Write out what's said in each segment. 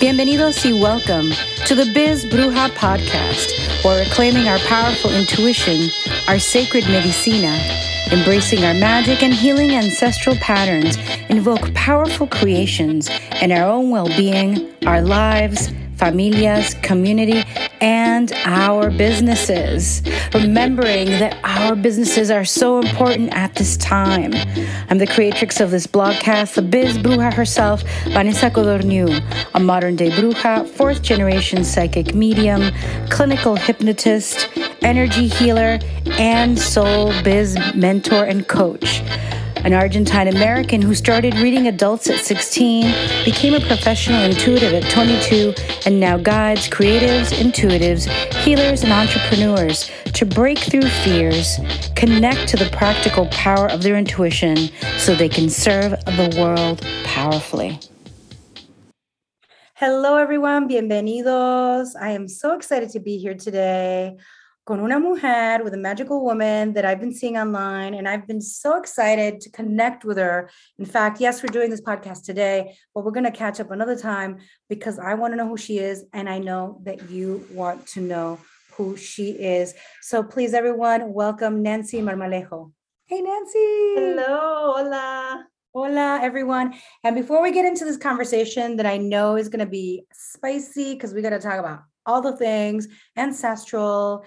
Bienvenidos y welcome to the Biz Bruja podcast, where we're our powerful intuition, our sacred medicina, embracing our magic and healing ancestral patterns, invoke powerful creations in our own well being, our lives, familias, community, and our businesses. Remembering that our businesses are so important at this time. I'm the creatrix of this blogcast, the biz bruja herself, Vanessa Codorniu, a modern day bruja, fourth generation psychic medium, clinical hypnotist, energy healer, and soul biz mentor and coach an Argentine American who started reading adults at 16, became a professional intuitive at 22, and now guides creatives, intuitives, healers, and entrepreneurs to break through fears, connect to the practical power of their intuition so they can serve the world powerfully. Hello, everyone. Bienvenidos. I am so excited to be here today con una mujer with a magical woman that I've been seeing online. And I've been so excited to connect with her. In fact, yes, we're doing this podcast today, but we're going to catch up another time because I want to know who she is. And I know that you want to know who she is. So please, everyone, welcome Nancy Marmolejo. Hey, Nancy. Hello. Hola. Hola, everyone. And before we get into this conversation that I know is going to be spicy, because we got to talk about all the things ancestral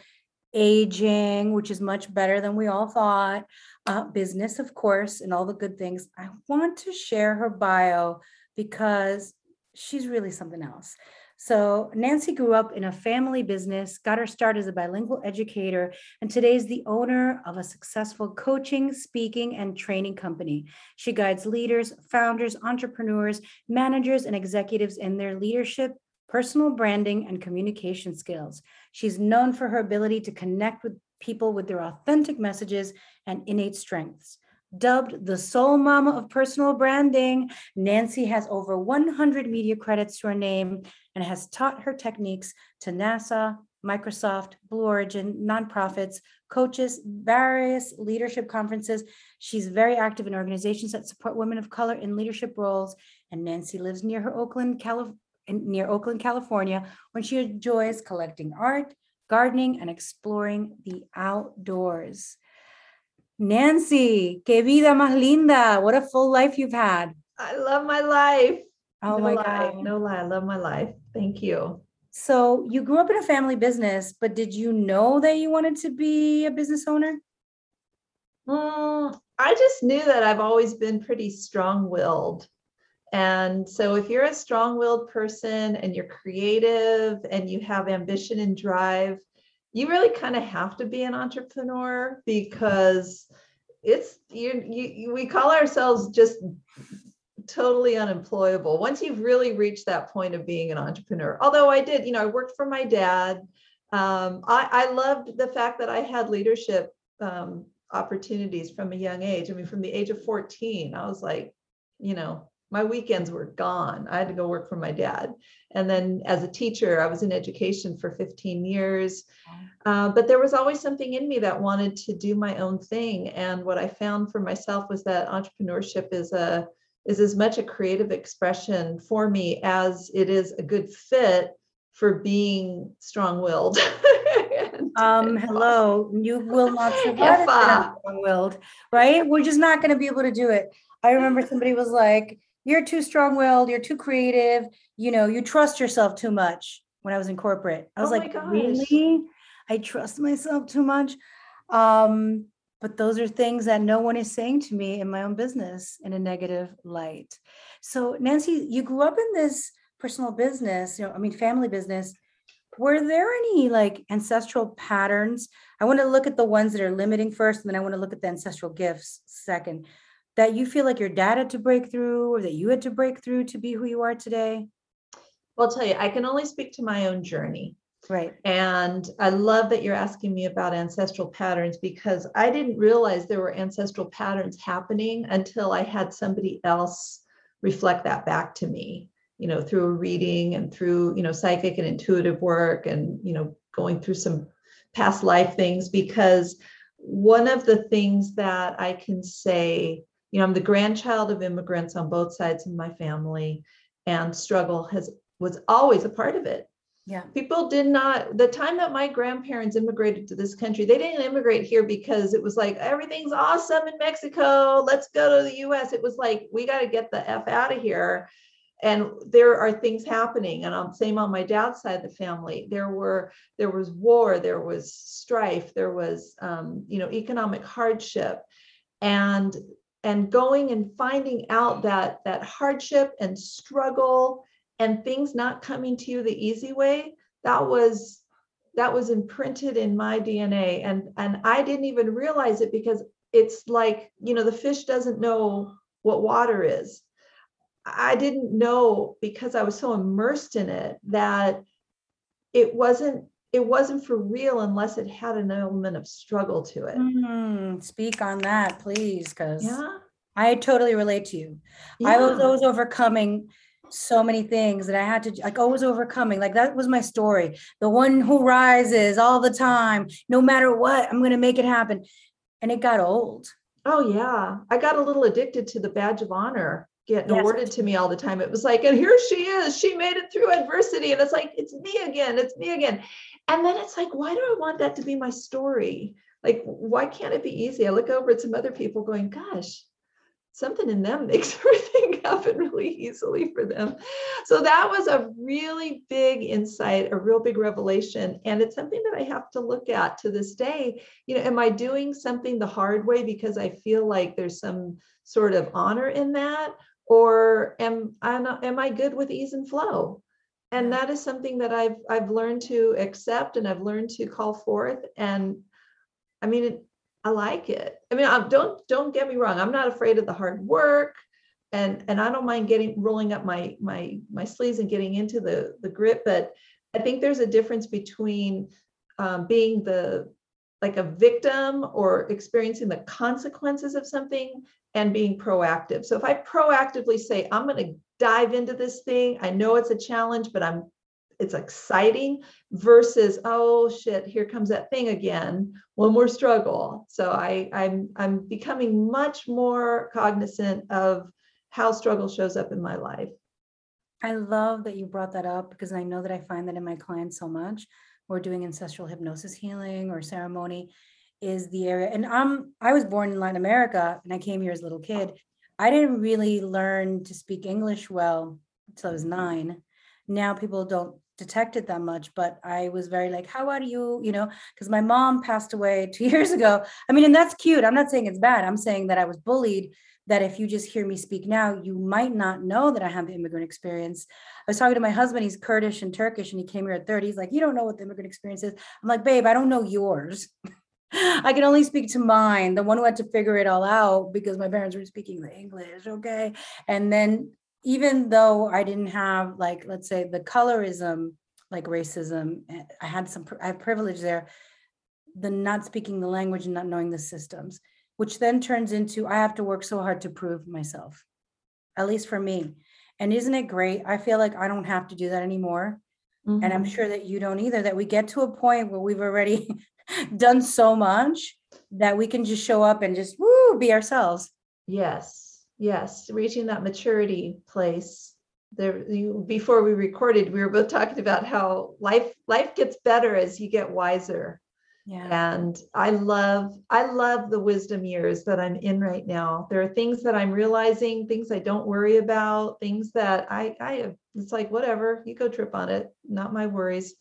aging, which is much better than we all thought, uh, business, of course, and all the good things. I want to share her bio because she's really something else. So, Nancy grew up in a family business, got her start as a bilingual educator, and today is the owner of a successful coaching, speaking, and training company. She guides leaders, founders, entrepreneurs, managers, and executives in their leadership, personal branding, and communication skills. She's known for her ability to connect with people with their authentic messages and innate strengths. Dubbed the soul mama of personal branding, Nancy has over 100 media credits to her name and has taught her techniques to NASA, Microsoft, Blue Origin, nonprofits, coaches, various leadership conferences. She's very active in organizations that support women of color in leadership roles. And Nancy lives near her Oakland, California in, near Oakland, California, when she enjoys collecting art, gardening, and exploring the outdoors. Nancy, que vida más linda. What a full life you've had. I love my life. Oh no my lie, God. No lie. I love my life. Thank you. So you grew up in a family business, but did you know that you wanted to be a business owner? Mm, I just knew that I've always been pretty strong willed. And so, if you're a strong willed person and you're creative and you have ambition and drive, you really kind of have to be an entrepreneur because it's you, you we call ourselves just totally unemployable. Once you've really reached that point of being an entrepreneur although i did you know i worked for my dad. Um, I, I loved the fact that i had leadership um, opportunities from a young age. I mean from the age of 14 i was like you know my weekends were gone. I had to go work for my dad. And then as a teacher, I was in education for 15 years. Uh, but there was always something in me that wanted to do my own thing. And what I found for myself was that entrepreneurship is a is as much a creative expression for me as it is a good fit for being strong-willed. um, hello, you will not survive strong-willed, right? We're just not going to be able to do it. I remember somebody was like, you're too strong-willed you're too creative you know you trust yourself too much when i was in corporate. I was oh like really? I trust myself too much? Um but those are things that no one is saying to me in my own business in a negative light. So nancy you grew up in this personal business you know i mean family business. Were there any like ancestral patterns? I want to look at the ones that are limiting first and then i want to look at the ancestral gifts second that you feel like your dad had to break through or that you had to break through to be who you are today? Well, I'll tell you, I can only speak to my own journey. Right. And I love that you're asking me about ancestral patterns because I didn't realize there were ancestral patterns happening until I had somebody else reflect that back to me, you know, through a reading and through, you know, psychic and intuitive work and, you know, going through some past life things because one of the things that I can say you know, I'm the grandchild of immigrants on both sides of my family, and struggle has was always a part of it. Yeah. People did not, the time that my grandparents immigrated to this country, they didn't immigrate here because it was like, everything's awesome in Mexico. Let's go to the US. It was like, we got to get the F out of here. And there are things happening. And I'm same on my dad's side of the family. There were, there was war, there was strife, there was, um, you know, economic hardship. And and going and finding out that that hardship and struggle and things not coming to you the easy way that was that was imprinted in my dna and and i didn't even realize it because it's like you know the fish doesn't know what water is. I didn't know because i was so immersed in it that it wasn't it wasn't for real unless it had an element of struggle to it Mm, speak on that, please, because yeah I totally relate to you. I was always overcoming so many things that I had to like always overcoming. Like that was my story. The one who rises all the time, no matter what, I'm gonna make it happen. And it got old. Oh yeah, I got a little addicted to the badge of honor getting Yes, awarded to me all the time. It was like, and here she is. She made it through adversity, and it's like, it's me again. It's me again. And then it's like, why do I want that to be my story? Like, why can't it be easy? I look over at some other people, going, gosh, something in them makes everything happen really easily for them. So that was a really big insight, a real big revelation. And it's something that I have to look at to this day. You know, am I doing something the hard way because I feel like there's some sort of honor in that? Or am I not, am I good with ease and flow? And that is something that I've I've learned to accept and I've learned to call forth. And I mean, it, I like it. I mean, I, don't don't get me wrong. I'm not afraid of the hard work, and and I don't mind getting rolling up my my my sleeves and getting into the the grit. But I think there's a difference between um, being the like a victim or experiencing the consequences of something and being proactive. So if I proactively say I'm going to dive into this thing, I know it's a challenge, but I'm it's exciting versus oh shit here comes that thing again one more struggle so i i'm i'm becoming much more cognizant of how struggle shows up in my life I love that you brought that up because I know that I find that in my clients so much. We're doing ancestral hypnosis healing or ceremony is the area. And I'm I was born in Latin America and I came here as a little kid. I didn't really learn to speak English well until I was mm-hmm. nine. Now people don't detect it that much, but I was very like, how are you? You know, because my mom passed away two years ago. I mean, and that's cute. I'm not saying it's bad. I'm saying that I was bullied that if you just hear me speak now, you might not know that I have the immigrant experience. I was talking to my husband, he's Kurdish and Turkish, and he came here at 30. He's like, You don't know what the immigrant experience is. I'm like, Babe, I don't know yours. I can only speak to mine, the one who had to figure it all out because my parents were speaking the English. Okay. And then, even though I didn't have, like, let's say the colorism, like racism, eh, I had some, I have privilege there, the not speaking the language and not knowing the systems which then turns into I have to work so hard to prove myself, at least for me. And isn't it great? I feel like I don't have to do that anymore. And I'm Mhm. sure that you don't either, that we get to a point where we've already done so much that we can just show up and just woo, be ourselves. yes yes reaching that maturity place there you before we recorded we were both talking about how life life gets better as you get wiser Yeah. and i love i love the wisdom years that i'm in right now there are things that i'm realizing things i don't worry about things that i i have it's like whatever you go trip on it not my worries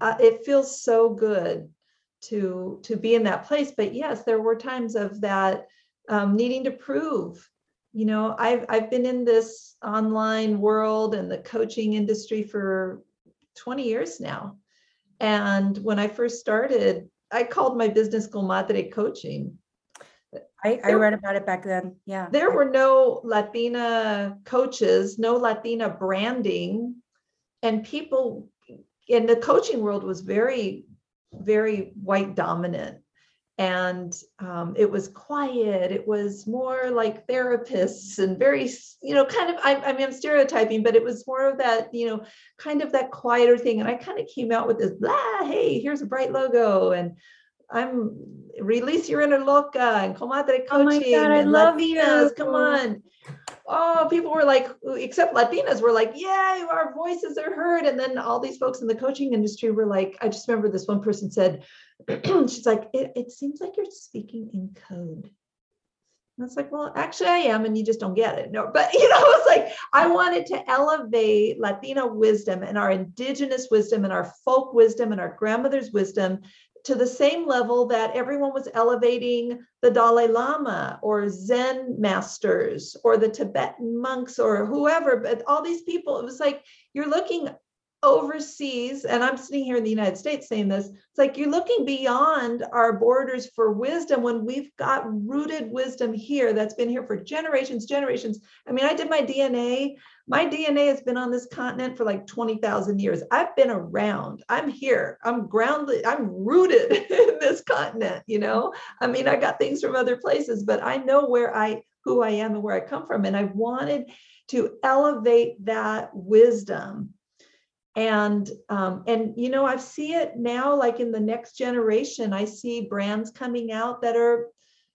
uh, it feels so good to to be in that place but yes there were times of that um, needing to prove you know i've i've been in this online world and the coaching industry for 20 years now and when I first started, I called my business school Madre Coaching. I, I read about it back then. Yeah. There were no Latina coaches, no Latina branding, and people in the coaching world was very, very white dominant. And um, it was quiet. It was more like therapists and very, you know, kind of, I, I mean, I'm stereotyping, but it was more of that, you know, kind of that quieter thing. And I kind of came out with this, blah, hey, here's a bright logo. And I'm release your inner loca and uh, comadre Oh my God, I and love Latinas, come on. oh, people were like, except Latinas were like, yay, our voices are heard. And then all these folks in the coaching industry were like, I just remember this one person said, she's like, it, it seems like you're speaking in code. And it's like, well, actually I am, and you just don't get it. No, but you know, it's like I wanted to elevate Latina wisdom and our indigenous wisdom and our folk wisdom and our grandmother's wisdom to the same level that everyone was elevating the Dalai Lama or Zen masters or the Tibetan monks or whoever, but all these people, it was like you're looking overseas, and I'm sitting here in the United States saying this, it's like you're looking beyond our borders for wisdom when we've got rooted wisdom here that's been here for generations, generations. I mean, I did my DNA. My DNA has been on this continent for like 20,000 years. I've been around. I'm here. I'm grounded. I'm rooted in this continent, you know? I mean, I got things from other places, but I know where I who I am and where I come from and I wanted to elevate that wisdom and um, and you know i see it now like in the next generation i see brands coming out that are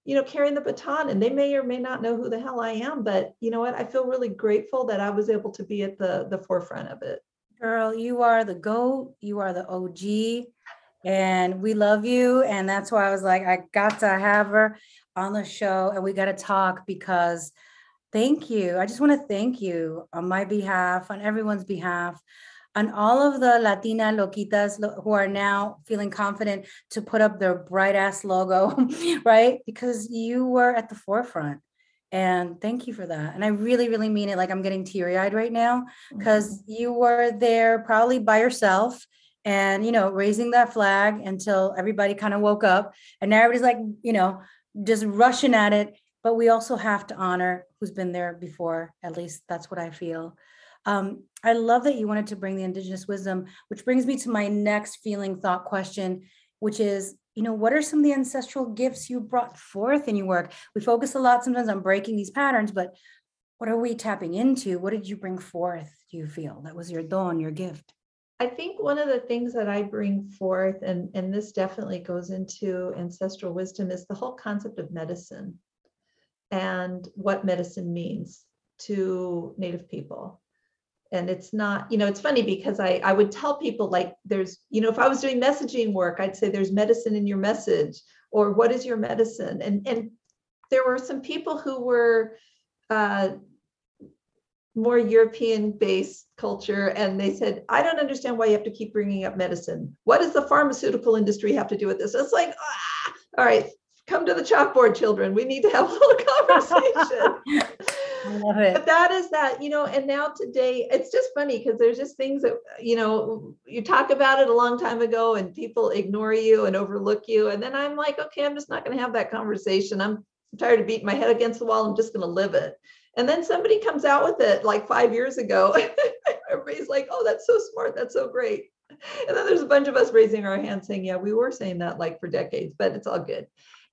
you know carrying the baton and they may or may not know who the hell i am but you know what? I feel really grateful that i was able to be at the the forefront of it. Girl you are the goat you are the og and we love you and that's why i was like i got to have her on the show and we got to talk because thank you. I just want to thank you on my behalf on everyone's behalf and all of the Latina loquitas who are now feeling confident to put up their bright ass logo, right? Because you were at the forefront. And thank you for that. And I really, really mean it. Like I'm getting teary eyed right now because mm-hmm. you were there probably by yourself and, you know, raising that flag until everybody kind of woke up. And now everybody's like, you know, just rushing at it. But we also have to honor who's been there before. At least that's what I feel. Um, I love that you wanted to bring the Indigenous wisdom, which brings me to my next feeling thought question, which is, you know, what are some of the ancestral gifts you brought forth in your work? We focus a lot sometimes on breaking these patterns, but what are we tapping into? What did you bring forth, do you feel? That was your don, your gift. I think one of the things that I bring forth, and, and this definitely goes into ancestral wisdom, is the whole concept of medicine and what medicine means to Native people and it's not you know it's funny because i i would tell people like there's you know if i was doing messaging work i'd say there's medicine in your message or what is your medicine? And and there were some people who were uh, more european based culture and they said i don't understand why you have to keep bringing up medicine. What does the pharmaceutical industry have to do with this? It's like ah, all right come to the chalkboard children. We need to have a little conversation love it. But that is that, you know, and now today it's just funny because there's just things that, you know, you talk about it a long time ago and people ignore you and overlook you. And then I'm like, okay, I'm just not going to have that conversation. I'm tired of beating my head against the wall. I'm just going to live it. And then somebody comes out with it like five years ago. Everybody's like, oh, that's so smart. That's so great. And then there's a bunch of us raising our hands saying, yeah, we were saying that like for decades, but it's all good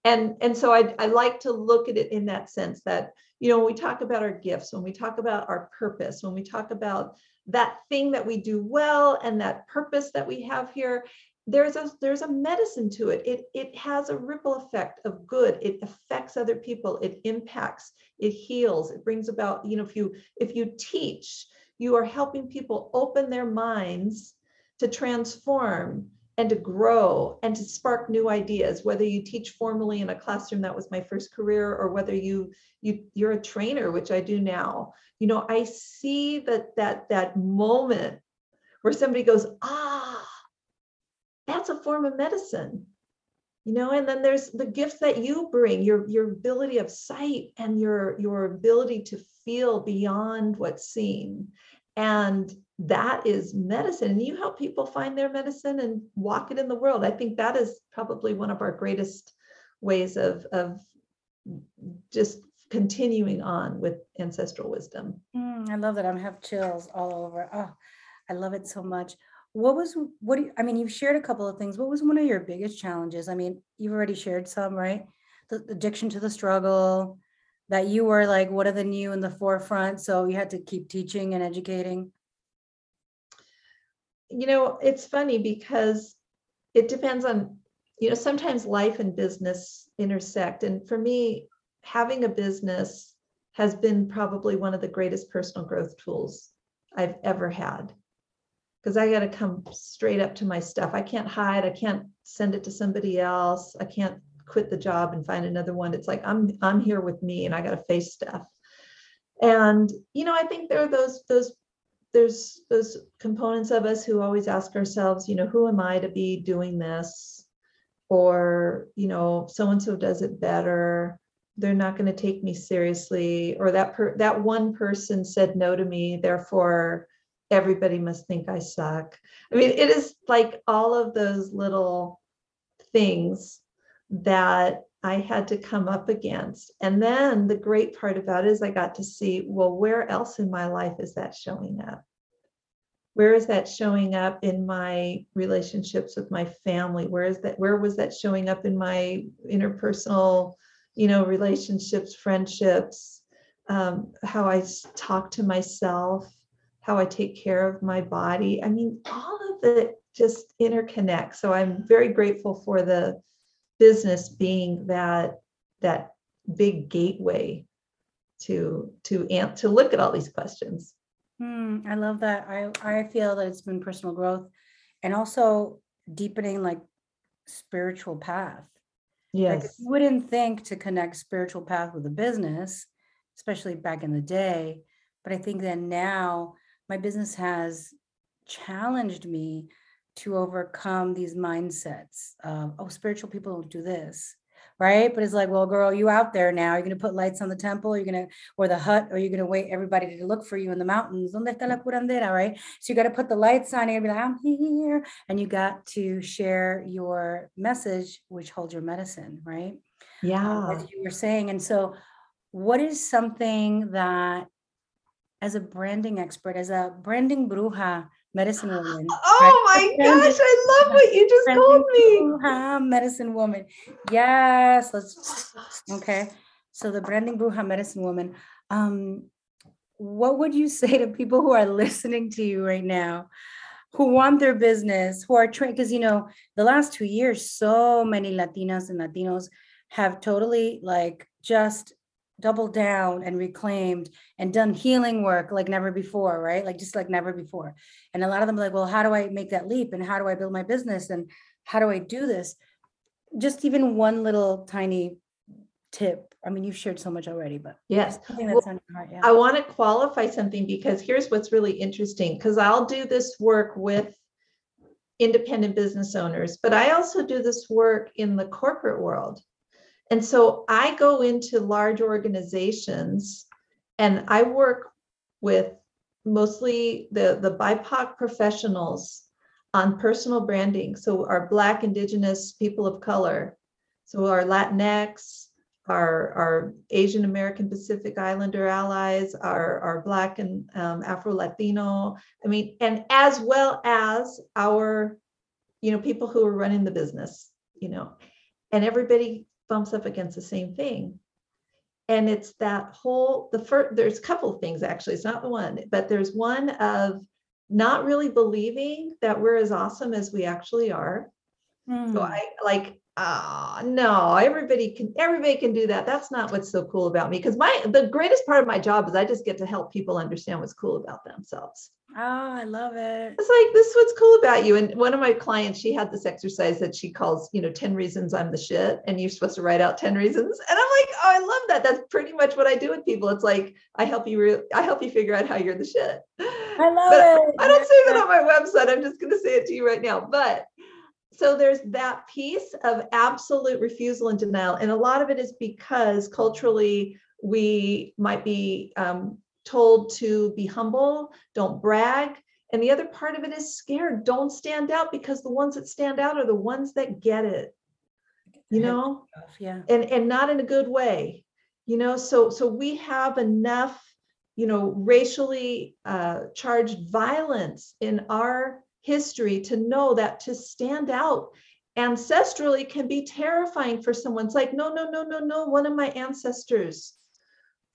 and and so I, I like to look at it in that sense that you know when we talk about our gifts when we talk about our purpose when we talk about that thing that we do well and that purpose that we have here there's a there's a medicine to it. It it has a ripple effect of good. It affects other people. It impacts it heals. It brings about you know if you if you teach you are helping people open their minds to transform and to grow and to spark new ideas whether you teach formally in a classroom that was my first career or whether you you you're a trainer which i do now. You know i see that that that moment where somebody goes ah that's a form of medicine. You know and then there's the gifts that you bring your your ability of sight and your your ability to feel beyond what's seen and that is medicine and you help people find their medicine and walk it in the world. I think that is probably one of our greatest ways of of just continuing on with ancestral wisdom. Mm, i love that I'm have chills all over. Oh i love it so much. What was what do you, i mean you've shared a couple of things. What was one of your biggest challenges? I mean you've already shared some right? The addiction to the struggle that you were like one of the new in the forefront so you had to keep teaching and educating you know, it's funny because it depends on, you know, sometimes life and business intersect. And for me, having a business has been probably one of the greatest personal growth tools I've ever had. Because I got to come straight up to my stuff. I can't hide. I can't send it to somebody else. I can't quit the job and find another one. It's like I'm I'm here with me and I got to face stuff. And you know, I think there are those those there's those components of us who always ask ourselves, you know, who am I to be doing this? Or, you know, so and so does it better. They're not going to take me seriously. Or that per- that one person said no to me, therefore everybody must think I suck. I mean, it is like all of those little things that I had to come up against. And then the great part about it is I got to see, well, where else in my life is that showing up? Where is that showing up in my relationships with my family? Where is that? Where was that showing up in my interpersonal, you know, relationships, friendships, um, how I talk to myself, how I take care of my body? I mean, all of it just interconnects. So I'm very grateful for the business being that that big gateway to to amp to look at all these questions Hmm, I love that. I I feel that it's been personal growth and also deepening like spiritual path. Like yes you wouldn't think to connect spiritual path with a business, especially back in the day. But I think that now my business has challenged me to overcome these mindsets of, oh, spiritual people don't do this. Right. But it's like, well, girl, you out there now. You're gonna put lights on the temple, you're gonna or the hut, or you're gonna wait everybody to look for you in the mountains. ¿Dónde está la mm. curandera? Right. So you got to put the lights on, gonna be like, I'm here. And you got to share your message, which holds your medicine, right? Um, yeah as you were saying. And so, what is something that, as a branding expert, as a branding bruja, medicine woman, oh my gosh i love what you just told me medicine woman, yes, let's okay. So the branding bruja, medicine woman. Um, what would you say to people who are listening to you right now? Who want their business, who are trained, because you know, the last two years, so many Latinas and Latinos have totally like just doubled down and reclaimed and done healing work like never before, right? Like just like never before. And a lot of them are like, well, how do I make that leap? And how do I build my business? And how do I do this? Just even one little tiny tip. I mean, you've shared so much already, but yes Well, on your heart. Yeah. I want to qualify something because here's what's really interesting because I'll do this work with independent business owners, but I also do this work in the corporate world. And so I go into large organizations and I work with mostly the, the BIPOC professionals on personal branding. So our Black, Indigenous, people of color, so our Latinx, our, our Asian American Pacific Islander allies, our, our Black and um, Afro Latino. I mean, and as well as our, you know, people who are running the business, you know, and everybody bumps up against the same thing. And it's that whole, the first, there's a couple of things actually, it's not the one, but there's one of not really believing that we're as awesome as we actually are. So Hmm. I like, ah, no, everybody can, everybody can do that. That's not what's so cool about me. Because my, the greatest part of my job is I just get to help people understand what's cool about themselves. Oh, I love it. It's like, this is what's cool about you. And one of my clients, she had this exercise that she calls, you know, 10 reasons I'm the shit. And you're supposed to write out 10 reasons. And I'm like, oh, I love that. That's pretty much what I do with people. It's like, I help you, re- I help you figure out how you're the shit. I love But it. I don't say that on my website. I'm just going to say it to you right now. But so there's that piece of absolute refusal and denial. And a lot of it is because culturally we might be um, told to be humble, don't brag. And the other part of it is scared. Don't stand out because the ones that stand out are the ones that get it. You know? Yeah. and and not in a good way you know so so we have enough you know racially uh, charged violence in our history to know that to stand out ancestrally can be terrifying for someone it's like no no no no no one of my ancestors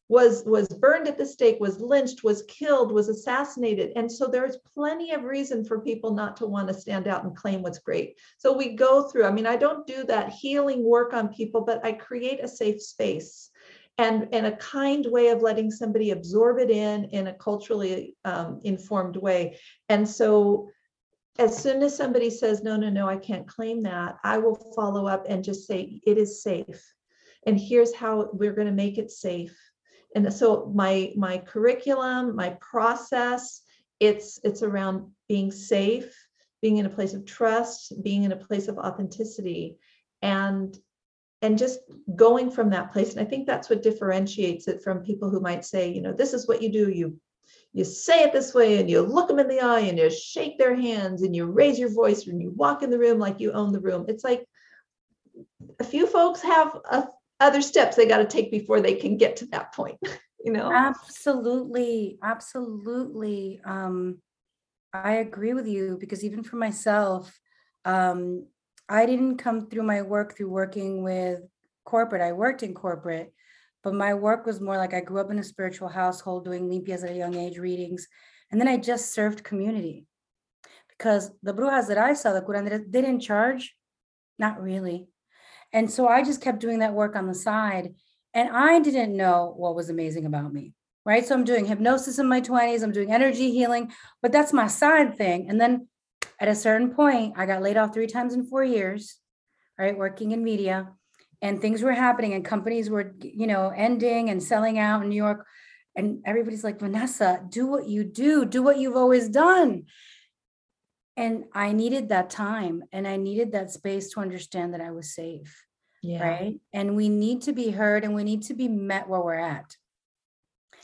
was was burned at the stake was lynched was killed was assassinated. And so there's plenty of reason for people not to want to stand out and claim what's great. So we go through i mean i don't do that healing work on people but i create a safe space and and a kind way of letting somebody absorb it in in a culturally um, informed way. And so as soon as somebody says no no no i can't claim that i will follow up and just say it is safe. And here's how we're going to make it safe and so my my curriculum my process it's it's around being safe being in a place of trust being in a place of authenticity and and just going from that place. And i think that's what differentiates it from people who might say you know this is what you do. You you say it this way and you look them in the eye and you shake their hands and you raise your voice and you walk in the room like you own the room. It's like a few folks have a, other steps they got to take before they can get to that point you know Absolutely, absolutely. Um, I agree with you because even for myself, um, I didn't come through my work through working with corporate. I worked in corporate, but my work was more like I grew up in a spiritual household doing limpias at a young age, readings, and then I just served community. Because the brujas that I saw, the curanderas, didn't charge, not really. And so I just kept doing that work on the side. And I didn't know what was amazing about me, right? So I'm doing hypnosis in my 20s, I'm doing energy healing, but that's my side thing. And then at a certain point, I got laid off three times in four years, right? Working in media, and things were happening, and companies were, you know, ending and selling out in New York. And everybody's like, Vanessa, do what you do, do what you've always done. And I needed that time and I needed that space to understand that I was safe yeah right? And we need to be heard and we need to be met where we're at.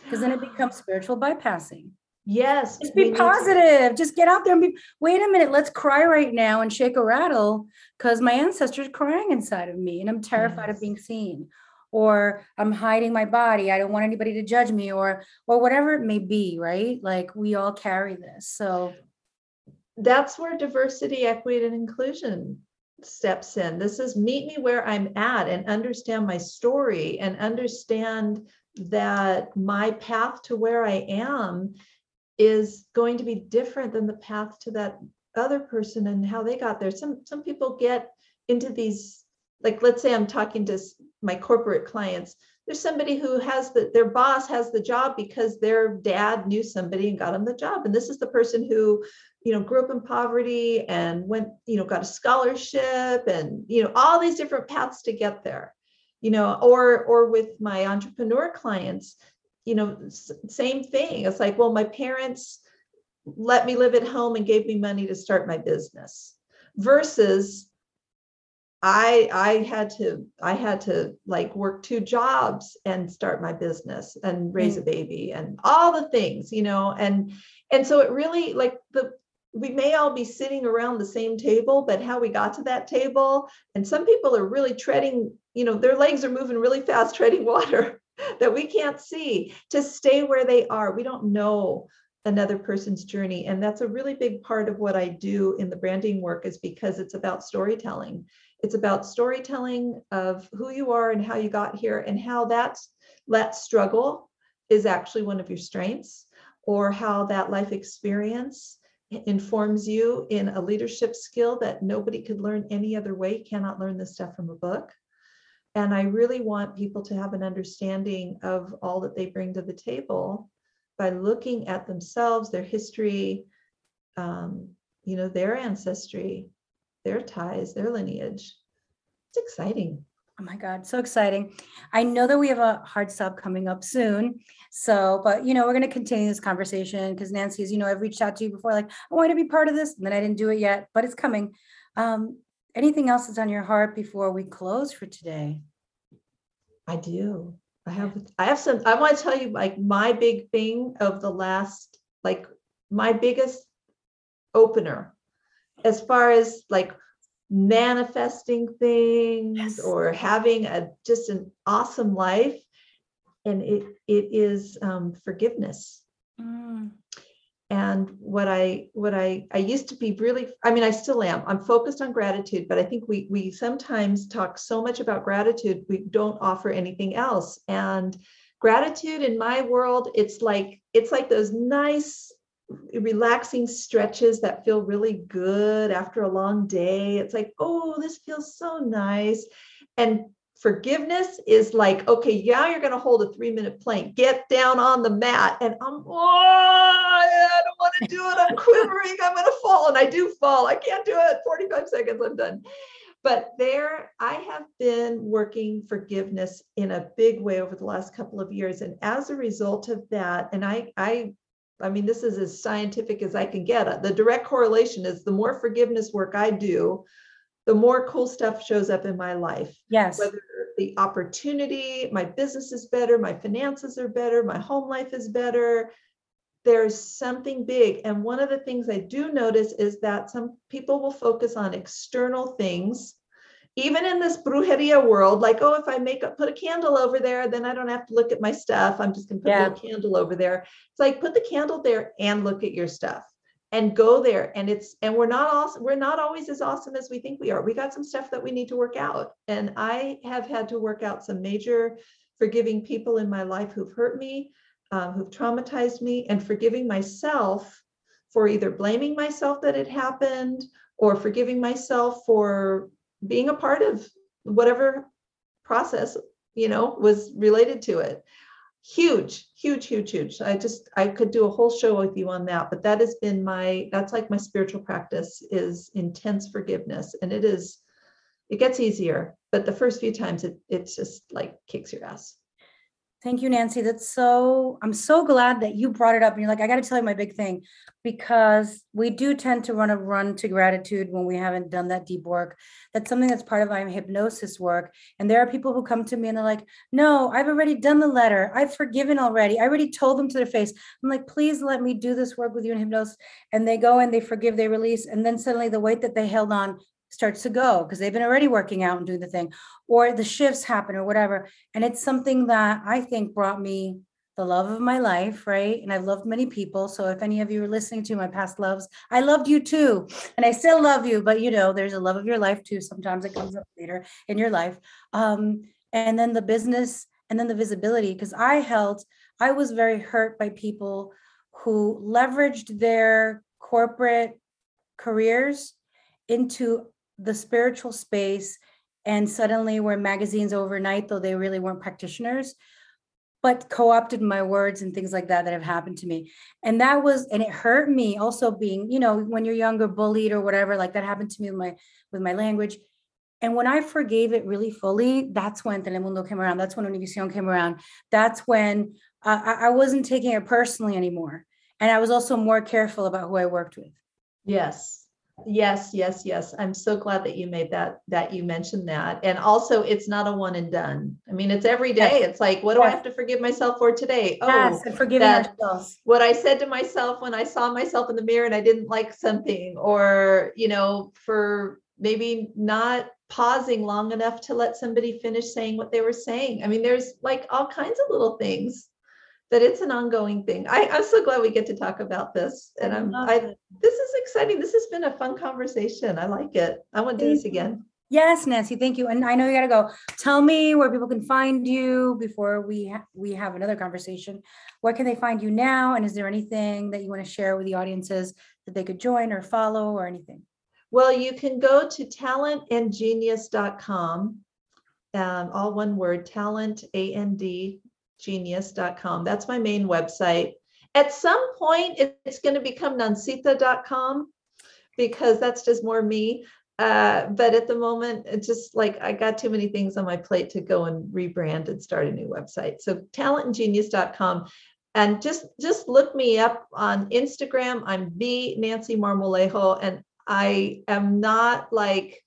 Because then it becomes spiritual bypassing. yes Just be to- positive. Just get out there and be, wait a minute, let's cry right now and shake a rattle because my ancestors crying inside of me and I'm terrified of being seen. Or I'm hiding my body. I don't want anybody to judge me or or whatever it may be, right? Like we all carry this. So that's where diversity, equity, and inclusion steps in. This is meet me where I'm at and understand my story and understand that my path to where I am is going to be different than the path to that other person and how they got there. Some some people get into these like let's say I'm talking to my corporate clients. There's somebody who has the their boss has the job because their dad knew somebody and got him the job. And this is the person who you know grew up in poverty and went you know got a scholarship and you know all these different paths to get there you know or or with my entrepreneur clients you know same thing. It's like well my parents let me live at home and gave me money to start my business versus i i had to i had to like work two jobs and start my business and raise a mm. baby and all the things you know and and so it really like the we may all be sitting around the same table but how we got to that table and some people are really treading you know their legs are moving really fast treading water that we can't see to stay where they are. We don't know another person's journey and that's a really big part of what i do in the branding work is because it's about storytelling. It's about storytelling of who you are and how you got here and how that's that struggle is actually one of your strengths or how that life experience informs you in a leadership skill that nobody could learn any other way cannot learn this stuff from a book. And i really want people to have an understanding of all that they bring to the table by looking at themselves their history um, you know their ancestry their ties their lineage. It's exciting Oh my God, so exciting. I know that we have a hard stop coming up soon. So, but you know, we're going to continue this conversation because Nancy, as you know, I've reached out to you before, like, I want to be part of this. And then I didn't do it yet, but it's coming. Um, anything else that's on your heart before we close for today? I do. I have, I have some, I want to tell you like my big thing of the last, like my biggest opener as far as like manifesting things Yes. or having a just an awesome life. And it it is um, forgiveness. Mm, and what i what i i used to be really i mean i still am i'm focused on gratitude but i think we we sometimes talk so much about gratitude we don't offer anything else and gratitude in my world it's like it's like those nice relaxing stretches that feel really good after a long day it's like oh this feels so nice and Forgiveness is like, okay, yeah, you're going to hold a three minute plank. Get down on the mat. And I'm, oh, I don't want to do it. I'm quivering. I'm going to fall. And I do fall. I can't do it. 45 seconds, I'm done. But there, I have been working forgiveness in a big way over the last couple of years. And as a result of that, and I, I, I mean, this is as scientific as I can get. The direct correlation is the more forgiveness work I do, the more cool stuff shows up in my life. Yes. Whether the opportunity, my business is better, my finances are better, my home life is better. There's something big. And one of the things I do notice is that some people will focus on external things, even in this brujeria world, like, oh, if I make up, put a candle over there, then I don't have to look at my stuff. I'm just going to put Yeah. a candle over there. It's like, put the candle there and look at your stuff and go there and it's and we're not awesome we're not always as awesome as we think we are we got some stuff that we need to work out and i have had to work out some major forgiving people in my life who've hurt me um, who've traumatized me and forgiving myself for either blaming myself that it happened or forgiving myself for being a part of whatever process you know was related to it. Huge huge huge huge. I just i could do a whole show with you on that but that has been my that's like my spiritual practice is intense forgiveness and it is it gets easier but the first few times it it's just like kicks your ass Thank you, Nancy. That's so, I'm so glad that you brought it up and you're like, I got to tell you my big thing because we do tend to run a run to gratitude when we haven't done that deep work. That's something that's part of my hypnosis work. And there are people who come to me and they're like, no, I've already done the letter. I've forgiven already. I already told them to their face. I'm like, please let me do this work with you in hypnosis. And they go and they forgive, they release. And then suddenly the weight that they held on starts to go because they've been already working out and doing the thing or the shifts happen or whatever. And it's something that I think brought me the love of my life, right? And I've loved many people. So if any of you are listening to my past loves, I loved you too. And I still love you, but you know, there's a love of your life too. Sometimes it comes up later in your life. Um, and then the business and then the visibility, because I held, I was very hurt by people who leveraged their corporate careers into the spiritual space and suddenly were magazines overnight, though they really weren't practitioners, but co-opted my words and things like that that have happened to me. And that was, and it hurt me also being, you know, when you're younger, bullied or whatever, like that happened to me with my with my language. And when I forgave it really fully, that's when Telemundo came around. That's when Univision came around. That's when uh, I, I wasn't taking it personally anymore. And I was also more careful about who I worked with. yes yes yes yes. I'm so glad that you made that that you mentioned that. And also it's not a one and done. I mean it's every day. It's like what do i have to forgive myself for today? Oh Yes, and forgiving that- ourselves. what I said to myself when I saw myself in the mirror and I didn't like something, or, you know, for maybe not pausing long enough to let somebody finish saying what they were saying. I mean, there's like all kinds of little things that it's an ongoing thing. I, I'm so glad we get to talk about this. And I'm, I, this is exciting. This has been a fun conversation. I like it. I want to do this again. Yes, Nancy, thank you. And I know you gotta go. Tell me where people can find you before we ha- we have another conversation. Where can they find you now? And is there anything that you want to share with the audiences that they could join or follow or anything? Well, you can go to talentandgenius.com, um, all one word, talent, A-N-D, genius.com. That's my main website. At some point, it's going to become nancita.com because that's just more me. Uh, but at the moment, it's just like I got too many things on my plate to go and rebrand and start a new website. So talentandgenius.com. And just just look me up on Instagram. I'm the Nancy Marmolejo, and I am not like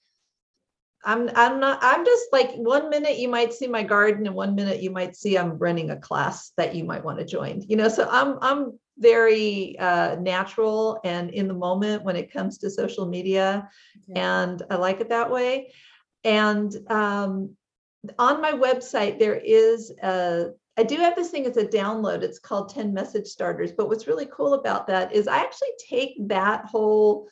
I'm I'm not I'm just like one minute you might see my garden and one minute you might see I'm running a class that you might want to join. You know, so I'm I'm very uh, natural and in the moment when it comes to social media, and I like it that way. And um, on my website there is a I do have this thing, as a download. It's called 10 message starters. But what's really cool about that is I actually take that whole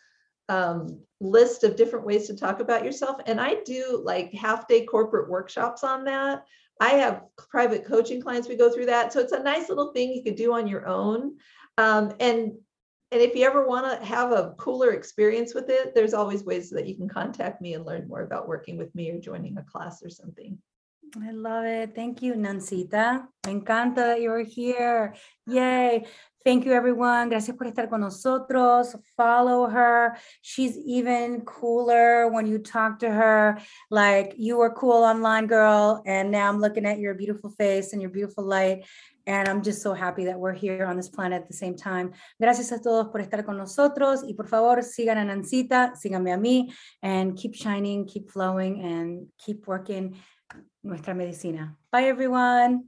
um, list of different ways to talk about yourself and I do like half day corporate workshops on that. I have private coaching clients, we go through that. So it's a nice little thing you could do on your own. Um, and and if you ever want to have a cooler experience with it, there's always ways that you can contact me and learn more about working with me or joining a class or something. I love it. Thank you, Nancita. Encanta that you were here. Yay. Thank you, everyone. Gracias por estar con nosotros. Follow her. She's even cooler when you talk to her. Like you were cool online, girl. And now I'm looking at your beautiful face and your beautiful light. And I'm just so happy that we're here on this planet at the same time. Gracias a todos por estar con nosotros. Y por favor, sigan a Nancita, síganme a mí, and keep shining, keep flowing, and keep working nuestra medicina. Bye, everyone.